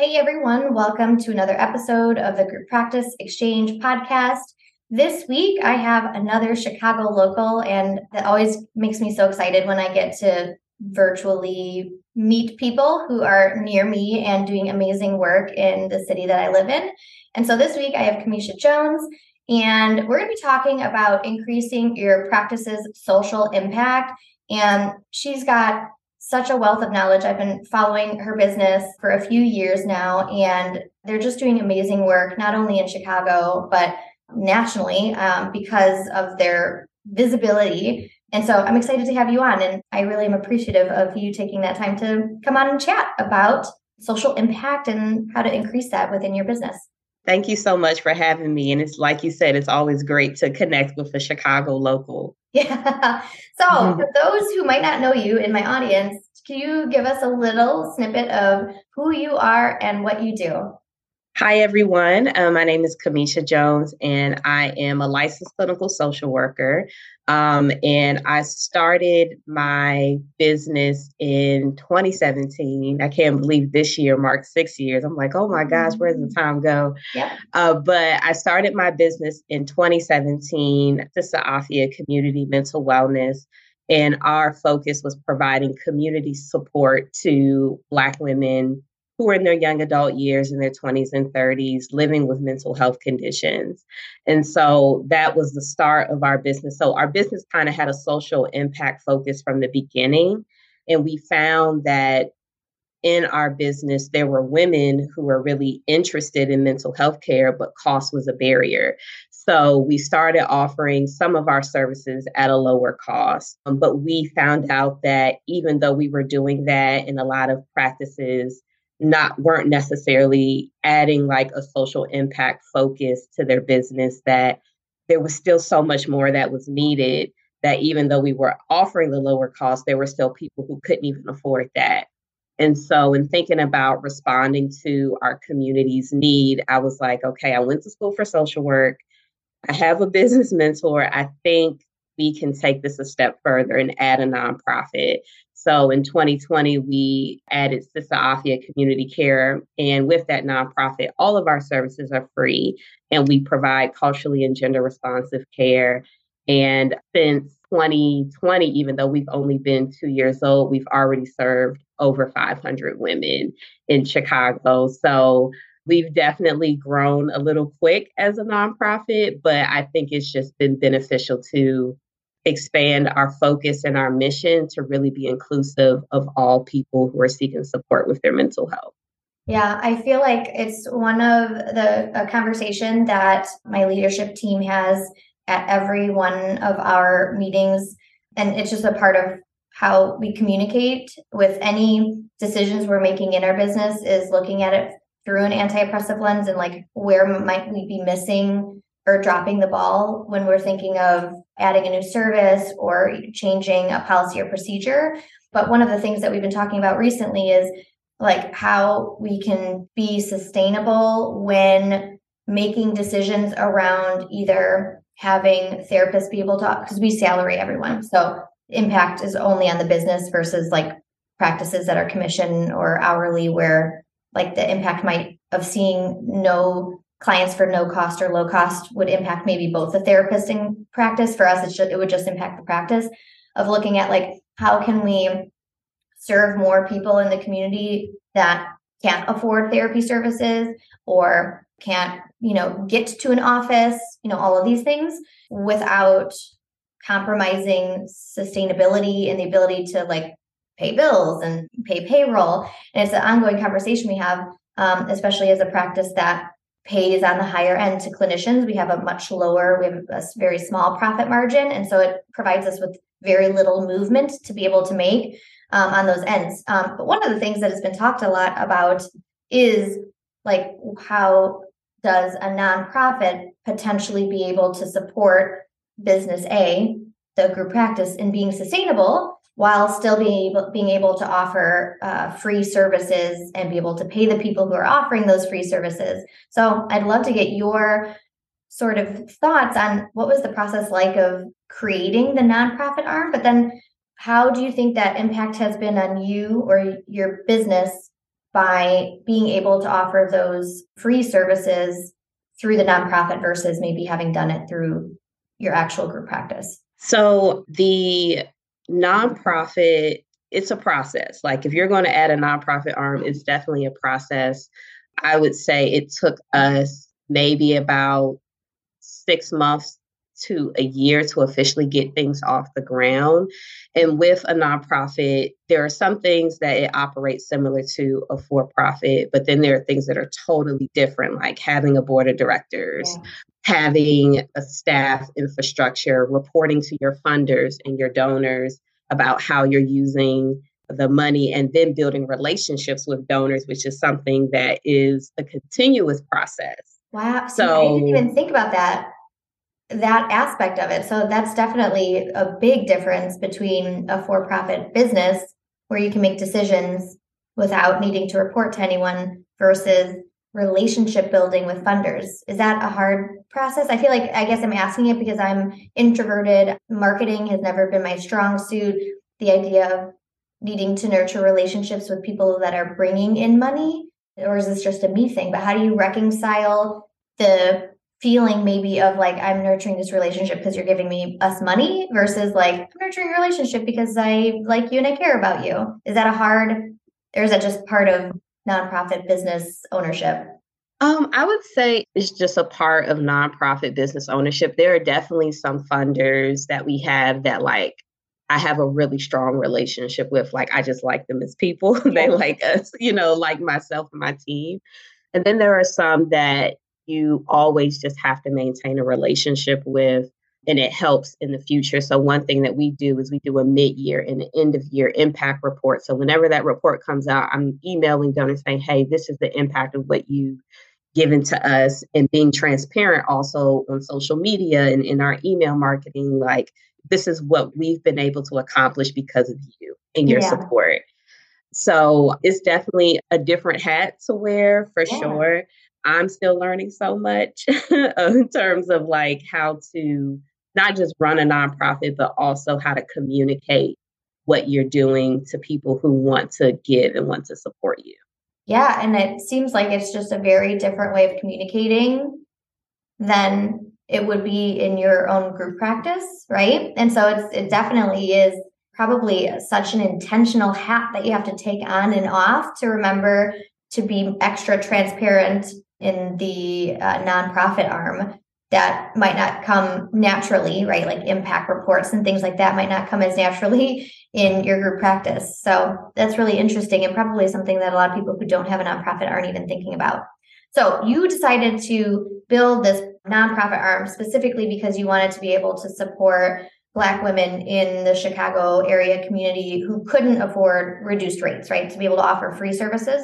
Hey everyone, welcome to another episode of the Group Practice Exchange podcast. This week I have another Chicago local, and that always makes me so excited when I get to virtually meet people who are near me and doing amazing work in the city that I live in. And so this week I have Camesha Jones, and we're going to be talking about increasing your practice's social impact. And she's got such a wealth of knowledge. I've been following her business for a few years now, and they're just doing amazing work, not only in Chicago, but nationally um, because of their visibility. And so I'm excited to have you on, and I really am appreciative of you taking that time to come on and chat about social impact and how to increase that within your business. Thank you so much for having me. And it's like you said, it's always great to connect with a Chicago local. Yeah. So, mm-hmm. for those who might not know you in my audience, can you give us a little snippet of who you are and what you do? Hi, everyone. Um, my name is Camesha Jones, and I am a licensed clinical social worker. Um, and I started my business in 2017. I can't believe this year marks six years. I'm like, oh my gosh, where does the time go? Yeah. Uh, but I started my business in 2017, Sista Afya Community Mental Wellness. And our focus was providing community support to Black women who are in their young adult years in their 20s and 30s living with mental health conditions. And so that was the start of our business. So our business kind of had a social impact focus from the beginning. And we found that in our business, there were women who were really interested in mental health care, but cost was a barrier. So we started offering some of our services at a lower cost. Um, but we found out that even though we were doing that in a lot of practices, not weren't necessarily adding like a social impact focus to their business that there was still so much more that was needed that even though we were offering the lower cost there were still people who couldn't even afford that. And so in thinking about responding to our community's need i was like okay i went to school for social work. I have a business mentor. I think we can take this a step further and add a nonprofit so in 2020, we added Sista Afya Community Care. And with that nonprofit, all of our services are free and we provide culturally and gender responsive care. And since 2020, even though we've only been two years old, we've already served over 500 women in Chicago. So we've definitely grown a little quick as a nonprofit, but I think it's just been beneficial to expand our focus and our mission to really be inclusive of all people who are seeking support with their mental health. Yeah, I feel like it's one of the a conversation that my leadership team has at every one of our meetings and it's just a part of how we communicate with any decisions we're making in our business is looking at it through an anti-oppressive lens and like where might we be missing or dropping the ball when we're thinking of adding a new service or changing a policy or procedure. But one of the things that we've been talking about recently is like how we can be sustainable when making decisions around either having therapists be able to because we salary everyone so impact is only on the business versus like practices that are commission or hourly where like the impact might of seeing no clients for no cost or low cost would impact maybe both the therapist and practice. For us it would just impact the practice of looking at like how can we serve more people in the community that can't afford therapy services or can't you know get to an office you know all of these things without compromising sustainability and the ability to like pay bills and pay payroll. And it's an ongoing conversation we have um, especially as a practice that pays on the higher end to clinicians. We have a much lower we have a very small profit margin and so it provides us with very little movement to be able to make um, on those ends. Um, but one of the things that has been talked a lot about is like how does a nonprofit potentially be able to support business A, the group practice, in being sustainable while still being able, being able to offer uh, free services and be able to pay the people who are offering those free services. So I'd love to get your sort of thoughts on what was the process like of creating the nonprofit arm, but then how do you think that impact has been on you or your business by being able to offer those free services through the nonprofit versus maybe having done it through your actual group practice? So the nonprofit, it's a process. Like if you're going to add a nonprofit arm, it's definitely a process. I would say it took us maybe about six months to a year to officially get things off the ground. And with a nonprofit, there are some things that it operates similar to a for profit, but then there are things that are totally different, like having a board of directors, yeah. Having a staff infrastructure, reporting to your funders and your donors about how you're using the money and then building relationships with donors, which is something that is a continuous process. Wow. So I didn't even think about that that aspect of it. So that's definitely a big difference between a for profit business where you can make decisions without needing to report to anyone versus relationship building with funders. Is that a hard process? I feel like I guess I'm asking it because I'm introverted. Marketing has never been my strong suit. The idea of needing to nurture relationships with people that are bringing in money, or is this just a me thing? But how do you reconcile the feeling maybe of like I'm nurturing this relationship because you're giving me us money versus like I'm nurturing a relationship because I like you and I care about you. Is that a hard or is that just part of nonprofit business ownership? Um, I would say it's just a part of nonprofit business ownership. There are definitely some funders that we have that like I have a really strong relationship with. Like I just like them as people. they like us, you know, like myself and my team. And then there are some that you always just have to maintain a relationship with and it helps in the future. So one thing that we do is we do a mid-year and an end of year impact report. So whenever that report comes out, I'm emailing donors saying, "Hey, this is the impact of what you've given to us," and being transparent also on social media and in our email marketing. Like this is what we've been able to accomplish because of you and your yeah. support. So it's definitely a different hat to wear for yeah. sure. I'm still learning so much in terms of like how to not just run a nonprofit, but also how to communicate what you're doing to people who want to give and want to support you. Yeah. And it seems like it's just a very different way of communicating than it would be in your own group practice. Right. And so it's, it definitely is probably such an intentional hat that you have to take on and off to remember to be extra transparent in the uh, nonprofit arm that might not come naturally, right? Like impact reports and things like that might not come as naturally in your group practice. So that's really interesting and probably something that a lot of people who don't have a nonprofit aren't even thinking about. So you decided to build this nonprofit arm specifically because you wanted to be able to support Black women in the Chicago area community who couldn't afford reduced rates, right? To be able to offer free services.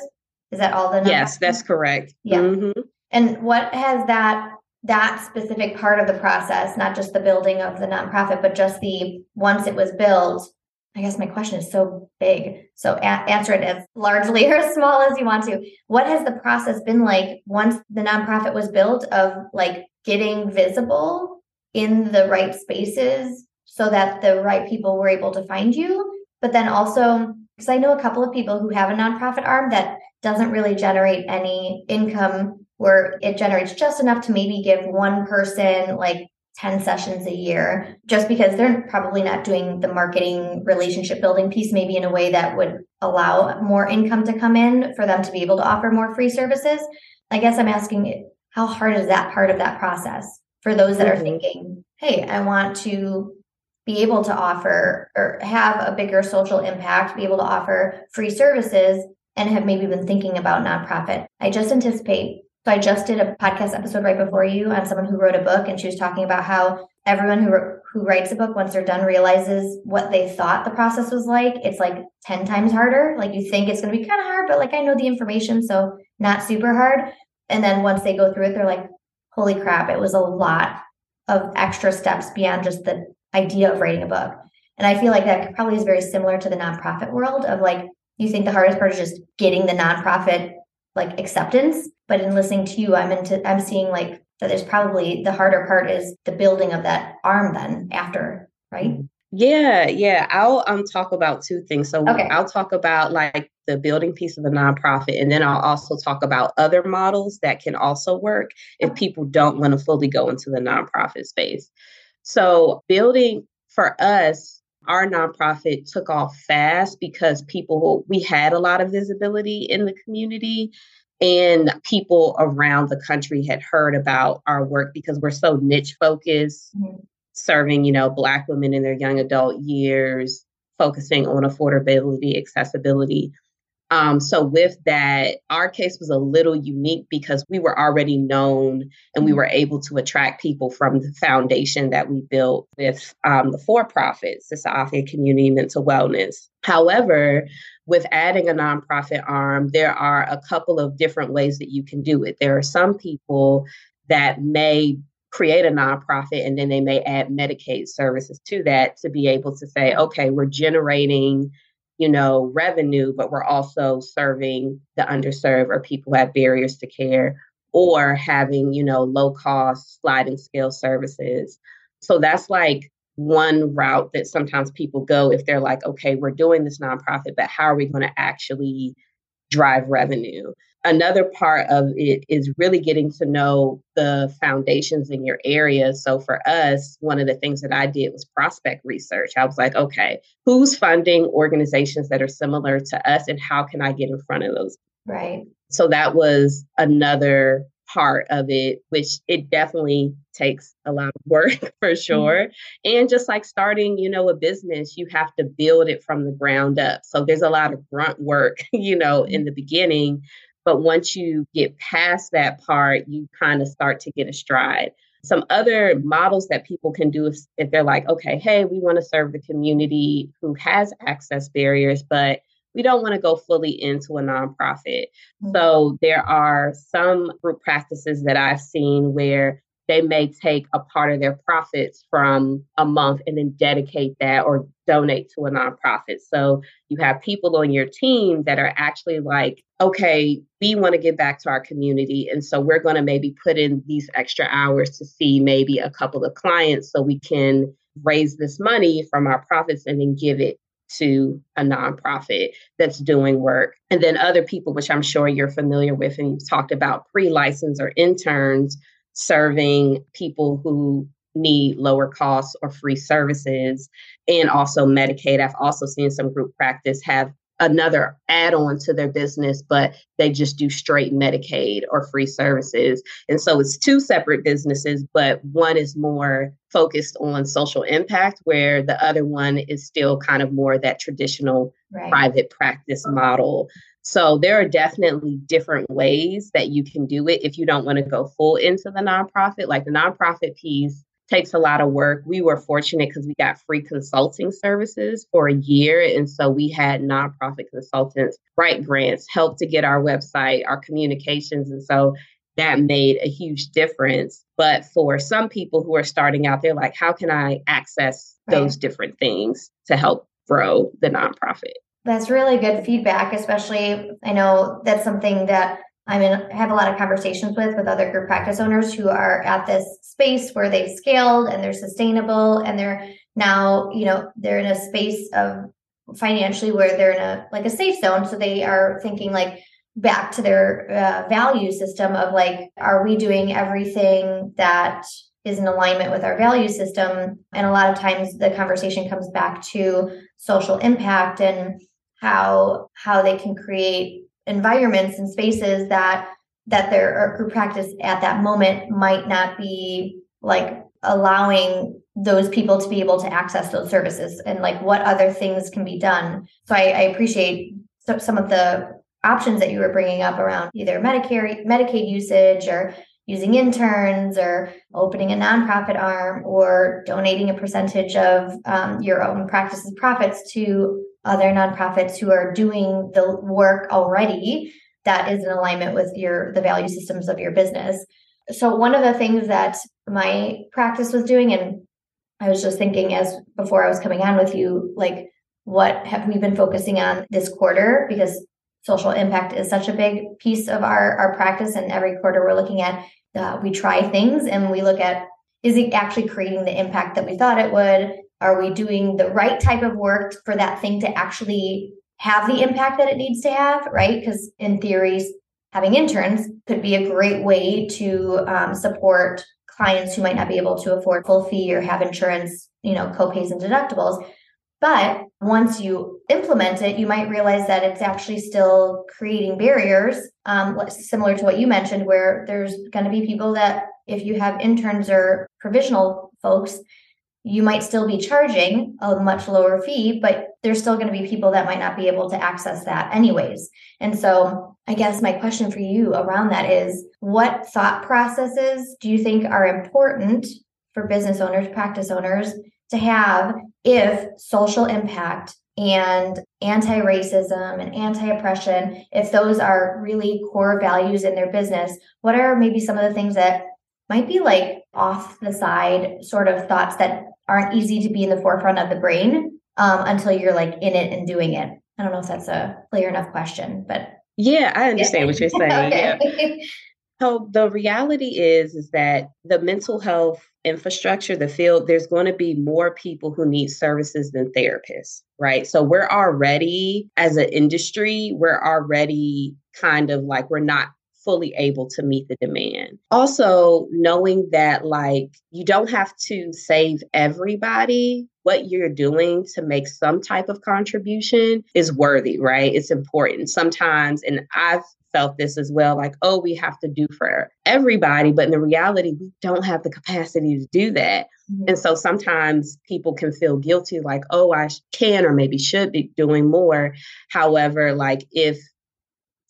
Is that all the? Yes, that's correct. Yeah. Mm-hmm. And what has that that specific part of the process, not just the building of the nonprofit, but just the once it was built, I guess my question is so big. So a- answer it as largely or as small as you want to. What has the process been like once the nonprofit was built of like getting visible in the right spaces so that the right people were able to find you? But then also, because I know a couple of people who have a nonprofit arm that doesn't really generate any income where it generates just enough to maybe give one person like 10 sessions a year just because they're probably not doing the marketing relationship building piece maybe in a way that would allow more income to come in for them to be able to offer more free services i guess i'm asking how hard is that part of that process for those that mm-hmm. are thinking hey i want to be able to offer or have a bigger social impact be able to offer free services and have maybe been thinking about nonprofit i just anticipate so I just did a podcast episode right before you on someone who wrote a book, and she was talking about how everyone who who writes a book once they're done realizes what they thought the process was like. It's like ten times harder. Like you think it's going to be kind of hard, but like I know the information, so not super hard. And then once they go through it, they're like, "Holy crap! It was a lot of extra steps beyond just the idea of writing a book." And I feel like that probably is very similar to the nonprofit world of like you think the hardest part is just getting the nonprofit like acceptance. But in listening to you, I'm into I'm seeing like that there's probably the harder part is the building of that arm then after, right? Yeah, yeah. I'll um talk about two things. So okay. I'll talk about like the building piece of the nonprofit, and then I'll also talk about other models that can also work if people don't want to fully go into the nonprofit space. So building for us, our nonprofit took off fast because people we had a lot of visibility in the community and people around the country had heard about our work because we're so niche focused mm-hmm. serving you know black women in their young adult years focusing on affordability accessibility um, so with that, our case was a little unique because we were already known and we mm-hmm. were able to attract people from the foundation that we built with um, the for-profit Sista Afya Community Mental Wellness. However, with adding a nonprofit arm, there are a couple of different ways that you can do it. There are some people that may create a nonprofit and then they may add Medicaid services to that to be able to say, okay, we're generating you know, revenue, but we're also serving the underserved or people who have barriers to care or having, you know, low cost sliding scale services. So that's like one route that sometimes people go if they're like, okay, we're doing this nonprofit, but how are we going to actually drive revenue? Another part of it is really getting to know the foundations in your area. So for us, one of the things that I did was prospect research. I was like, okay, who's funding organizations that are similar to us and how can I get in front of those? Right. So that was another part of it, which it definitely takes a lot of work for mm-hmm. sure. Mm-hmm. And just like starting, you know, a business, you have to build it from the ground up. So there's a lot of grunt work, you know, in the beginning but once you get past that part, you kind of start to get a stride. Some other models that people can do if, if they're like, okay, hey, we want to serve the community who has access barriers, but we don't want to go fully into a nonprofit. Mm-hmm. So there are some group practices that I've seen where they may take a part of their profits from a month and then dedicate that or donate to a nonprofit. So you have people on your team that are actually like, okay, we want to give back to our community. And so we're going to maybe put in these extra hours to see maybe a couple of clients so we can raise this money from our profits and then give it to a nonprofit that's doing work. And then other people, which I'm sure you're familiar with, and you've talked about pre license or interns serving people who need lower costs or free services and also Medicaid. I've also seen some group practice have another add on to their business, but they just do straight Medicaid or free services. And so it's two separate businesses, but one is more focused on social impact, where the other one is still kind of more that traditional right. private practice model. So there are definitely different ways that you can do it if you don't want to go full into the nonprofit. Like the nonprofit piece takes a lot of work. We were fortunate because we got free consulting services for a year. And so we had nonprofit consultants write grants, help to get our website, our communications. And so that made a huge difference. But for some people who are starting out, they're like, how can I access those different things to help grow the nonprofit. That's really good feedback, especially I know that's something that I'm in have a lot of conversations with with other group practice owners who are at this space where they've scaled and they're sustainable and they're now, you know, they're in a space of financially where they're in a like a safe zone. So they are thinking like back to their uh, value system of like, are we doing everything that is in alignment with our value system? And a lot of times the conversation comes back to social impact and how how they can create environments and spaces that that their group practice at that moment might not be like allowing those people to be able to access those services and like what other things can be done. So i, I appreciate some of the options that you were bringing up around either medicare medicaid usage or using interns or opening a nonprofit arm or donating a percentage of um, your own practice's profits to other nonprofits who are doing the work already that is in alignment with your the value systems of your business. So one of the things that my practice was doing and i was just thinking as before i was coming on with you like what have we been focusing on this quarter? Because social impact is such a big piece of our our practice and every quarter we're looking at uh, we try things and we look at is it actually creating the impact that we thought it would are we doing the right type of work for that thing to actually have the impact that it needs to have, right? Because in theory, having interns could be a great way to um, support clients who might not be able to afford full fee or have insurance, you know, copays and deductibles. But once you implement it, you might realize that it's actually still creating barriers, um, similar to what you mentioned, where there's going to be people that, if you have interns or provisional folks, you might still be charging a much lower fee, but there's still going to be people that might not be able to access that anyways. And so I guess my question for you around that is what thought processes do you think are important for business owners, practice owners to have if social impact and anti racism and anti oppression, if those are really core values in their business, what are maybe some of the things that might be like off the side sort of thoughts that aren't easy to be in the forefront of the brain um, until you're like in it and doing it. I don't know if that's a clear enough question, but yeah, I understand what you're saying. okay. Yeah. So the reality is is that the mental health infrastructure, the field, there's going to be more people who need services than therapists, right? So we're already as an industry, we're already kind of like we're not fully able to meet the demand. Also, knowing that like you don't have to save everybody, what you're doing to make some type of contribution is worthy, right? It's important. Sometimes, and I've felt this as well like, oh, we have to do for everybody. But in the reality, we don't have the capacity to do that. Mm-hmm. And so sometimes people can feel guilty, like, oh, I can or maybe should be doing more. However, like if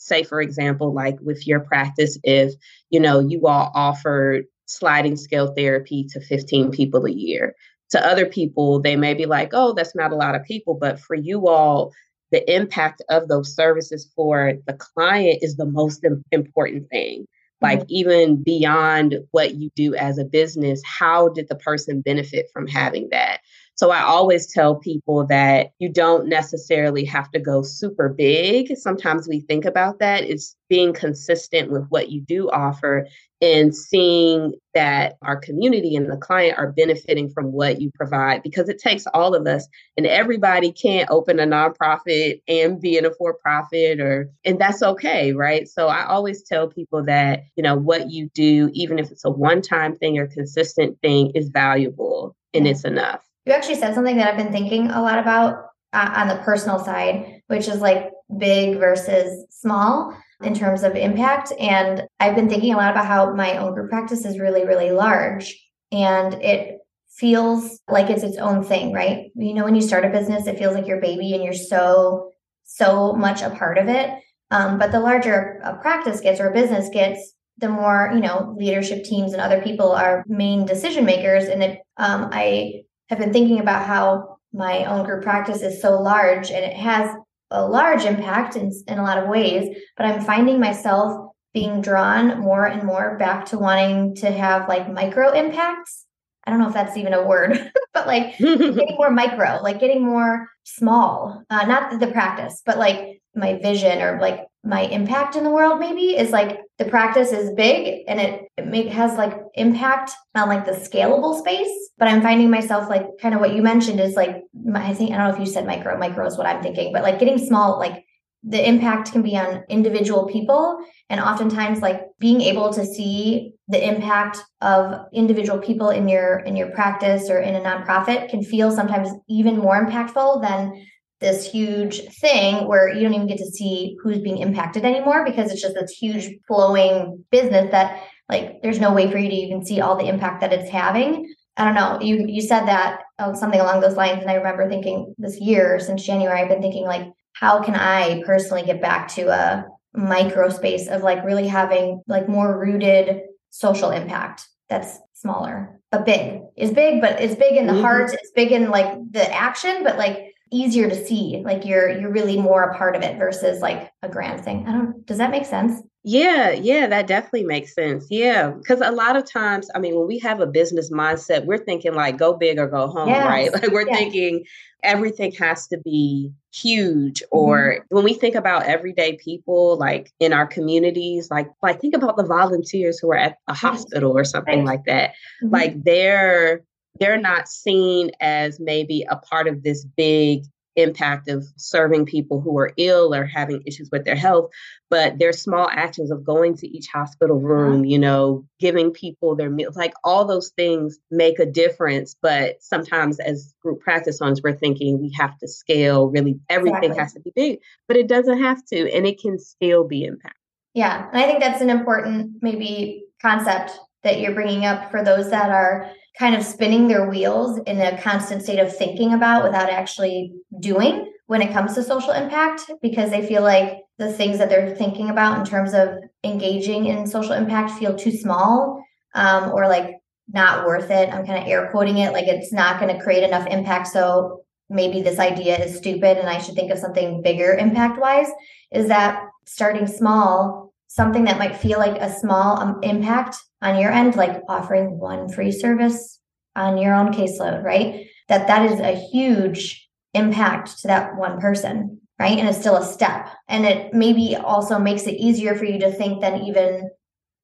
say for example like with your practice if you know you all offered sliding scale therapy to 15 people a year. To other people they may be like oh that's not a lot of people but for you all the impact of those services for the client is the most important thing. Like mm-hmm. even beyond what you do as a business how did the person benefit from having that so I always tell people that you don't necessarily have to go super big. Sometimes we think about that. It's being consistent with what you do offer and seeing that our community and the client are benefiting from what you provide because it takes all of us and everybody can't open a nonprofit and be in a for profit or and that's okay right so i always tell people that you know what you do even if it's a one time thing or consistent thing is valuable and it's enough you actually said something that I've been thinking a lot about uh, on the personal side, which is like big versus small in terms of impact. And I've been thinking a lot about how my own group practice is really, really large and it feels like it's its own thing, right? You know, when you start a business, it feels like your baby and you're so, so much a part of it. Um, but the larger a practice gets or a business gets, the more you know leadership teams and other people are main decision makers and it um, i have been thinking about how my own group practice is so large and it has a large impact in, in a lot of ways, but I'm finding myself being drawn more and more back to wanting to have like micro impacts. I don't know if that's even a word, but like getting more micro, like getting more small, uh, not the practice, but like my vision or like my impact in the world maybe is like the practice is big and it, it make, has like impact on like the scalable space. But i'm finding myself like kind of what you mentioned is like i think i don't know if you said micro micro is what i'm thinking but like getting small like the impact can be on individual people. And oftentimes like being able to see the impact of individual people in your in your practice or in a nonprofit can feel sometimes even more impactful than this huge thing where you don't even get to see who's being impacted anymore because it's just this huge flowing business that like there's no way for you to even see all the impact that it's having. I don't know. You you said that uh, something along those lines and i remember thinking this year since january i've been thinking like how can i personally get back to a micro space of like really having like more rooted social impact that's smaller. But big is big but it's big in the mm-hmm. heart it's big in like the action but like easier to see like you're you're really more a part of it versus like a grand thing i don't does that make sense yeah yeah that definitely makes sense yeah because a lot of times i mean when we have a business mindset we're thinking like go big or go home yes. right like we're yes. thinking everything has to be huge or mm-hmm. when we think about everyday people like in our communities like like think about the volunteers who are at a hospital or something right. like that mm-hmm. like they're they're not seen as maybe a part of this big impact of serving people who are ill or having issues with their health but their small actions of going to each hospital uh-huh. room you know giving people their meals like all those things make a difference but sometimes as group practice owners we're thinking we have to scale really everything exactly. has to be big but it doesn't have to and it can still be impact yeah and i think that's an important maybe concept that you're bringing up for those that are kind of spinning their wheels in a constant state of thinking about without actually doing when it comes to social impact because they feel like the things that they're thinking about in terms of engaging in social impact feel too small um, or like not worth it. I'm kind of air quoting it like it's not going to create enough impact. So maybe this idea is stupid and I should think of something bigger impact wise. Is that starting small, something that might feel like a small um, impact on your end, like offering one free service on your own caseload, right? That that is a huge impact to that one person, right? And it's still a step. And it maybe also makes it easier for you to think than even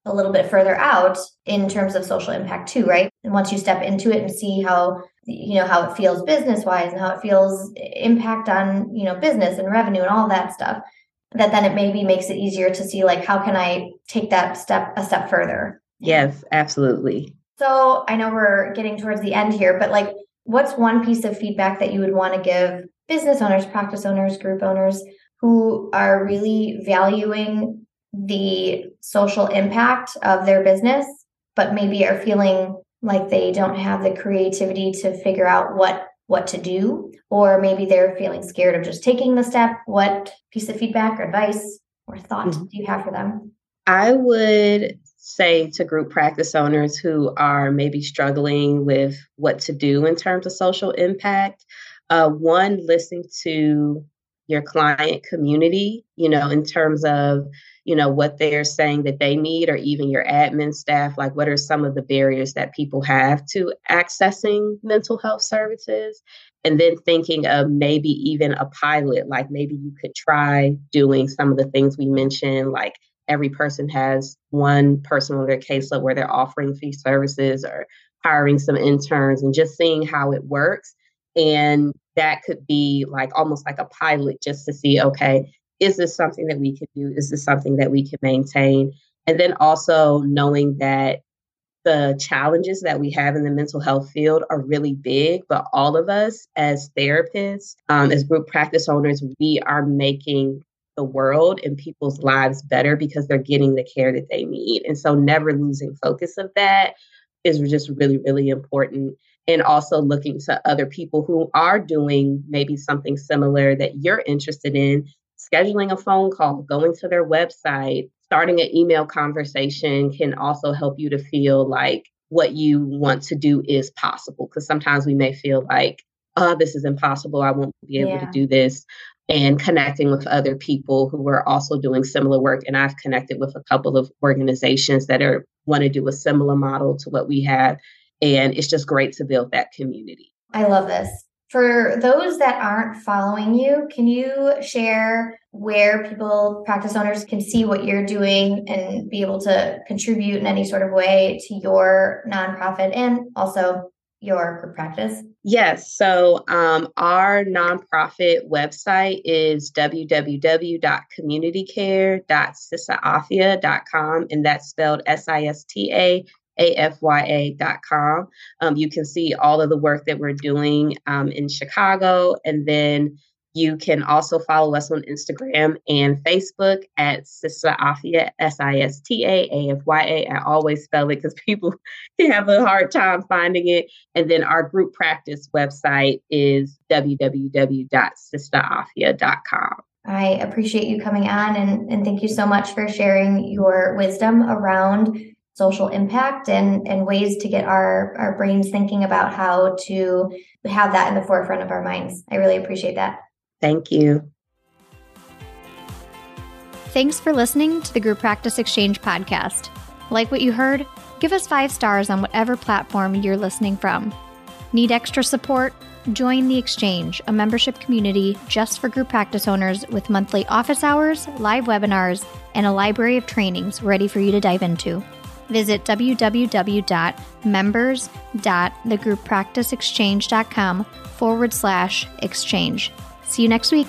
a little bit further out in terms of social impact too, right? And once you step into it and see how you know how it feels business wise and how it feels impact on you know business and revenue and all that stuff that then it maybe makes it easier to see like how can i take that step a step further Yes, absolutely. So I know we're getting towards the end here, but like, what's one piece of feedback that you would want to give business owners, practice owners, group owners who are really valuing the social impact of their business, but maybe are feeling like they don't have the creativity to figure out what what to do or maybe they're feeling scared of just taking the step what piece of feedback or advice or thought mm-hmm. do you have for them i would say to group practice owners who are maybe struggling with what to do in terms of social impact? Uh, one, listening to your client community, you know, in terms of, you know, what they're saying that they need, or even your admin staff, like what are some of the barriers that people have to accessing mental health services? And then thinking of maybe even a pilot, like maybe you could try doing some of the things we mentioned, like every person has one person on their caseload where they're offering fee services or hiring some interns and just seeing how it works. And that could be like almost like a pilot just to see, okay, is this something that we can do? Is this something that we can maintain? And then also knowing that the challenges that we have in the mental health field are really big, but all of us as therapists, um, as group practice owners, we are making the world and people's lives better because they're getting the care that they need. And so never losing focus of that is just really, really important. And also looking to other people who are doing maybe something similar that you're interested in, scheduling a phone call, going to their website, starting an email conversation can also help you to feel like what you want to do is possible. Because sometimes we may feel like, oh, this is impossible. I won't be able yeah. to do this and connecting with other people who are also doing similar work. And I've connected with a couple of organizations that are want to do a similar model to what we have. And it's just great to build that community. I love this. For those that aren't following you, can you share where people, practice owners, can see what you're doing and be able to contribute in any sort of way to your nonprofit and also your practice? Yes. So um, our nonprofit website is www.communitycare.sistaafya.com, and that's spelled S I S T A afya.com. Um, you can see all of the work that we're doing um, in Chicago. And then you can also follow us on Instagram and Facebook at Sista Afya, S I S T A A F Y A. I always spell it because people can have a hard time finding it. And then our group practice website is www.sistaafya.com. I appreciate you coming on and, and thank you so much for sharing your wisdom around social impact and and ways to get our our brains thinking about how to have that in the forefront of our minds. I really appreciate that. Thank you. Thanks for listening to the Group Practice Exchange podcast. Like what you heard? Give us 5 stars on whatever platform you're listening from. Need extra support? Join the Exchange, a membership community just for group practice owners with monthly office hours, live webinars, and a library of trainings ready for you to dive into. Visit www.members.thegrouppracticeexchange.com forward slash exchange. See you next week.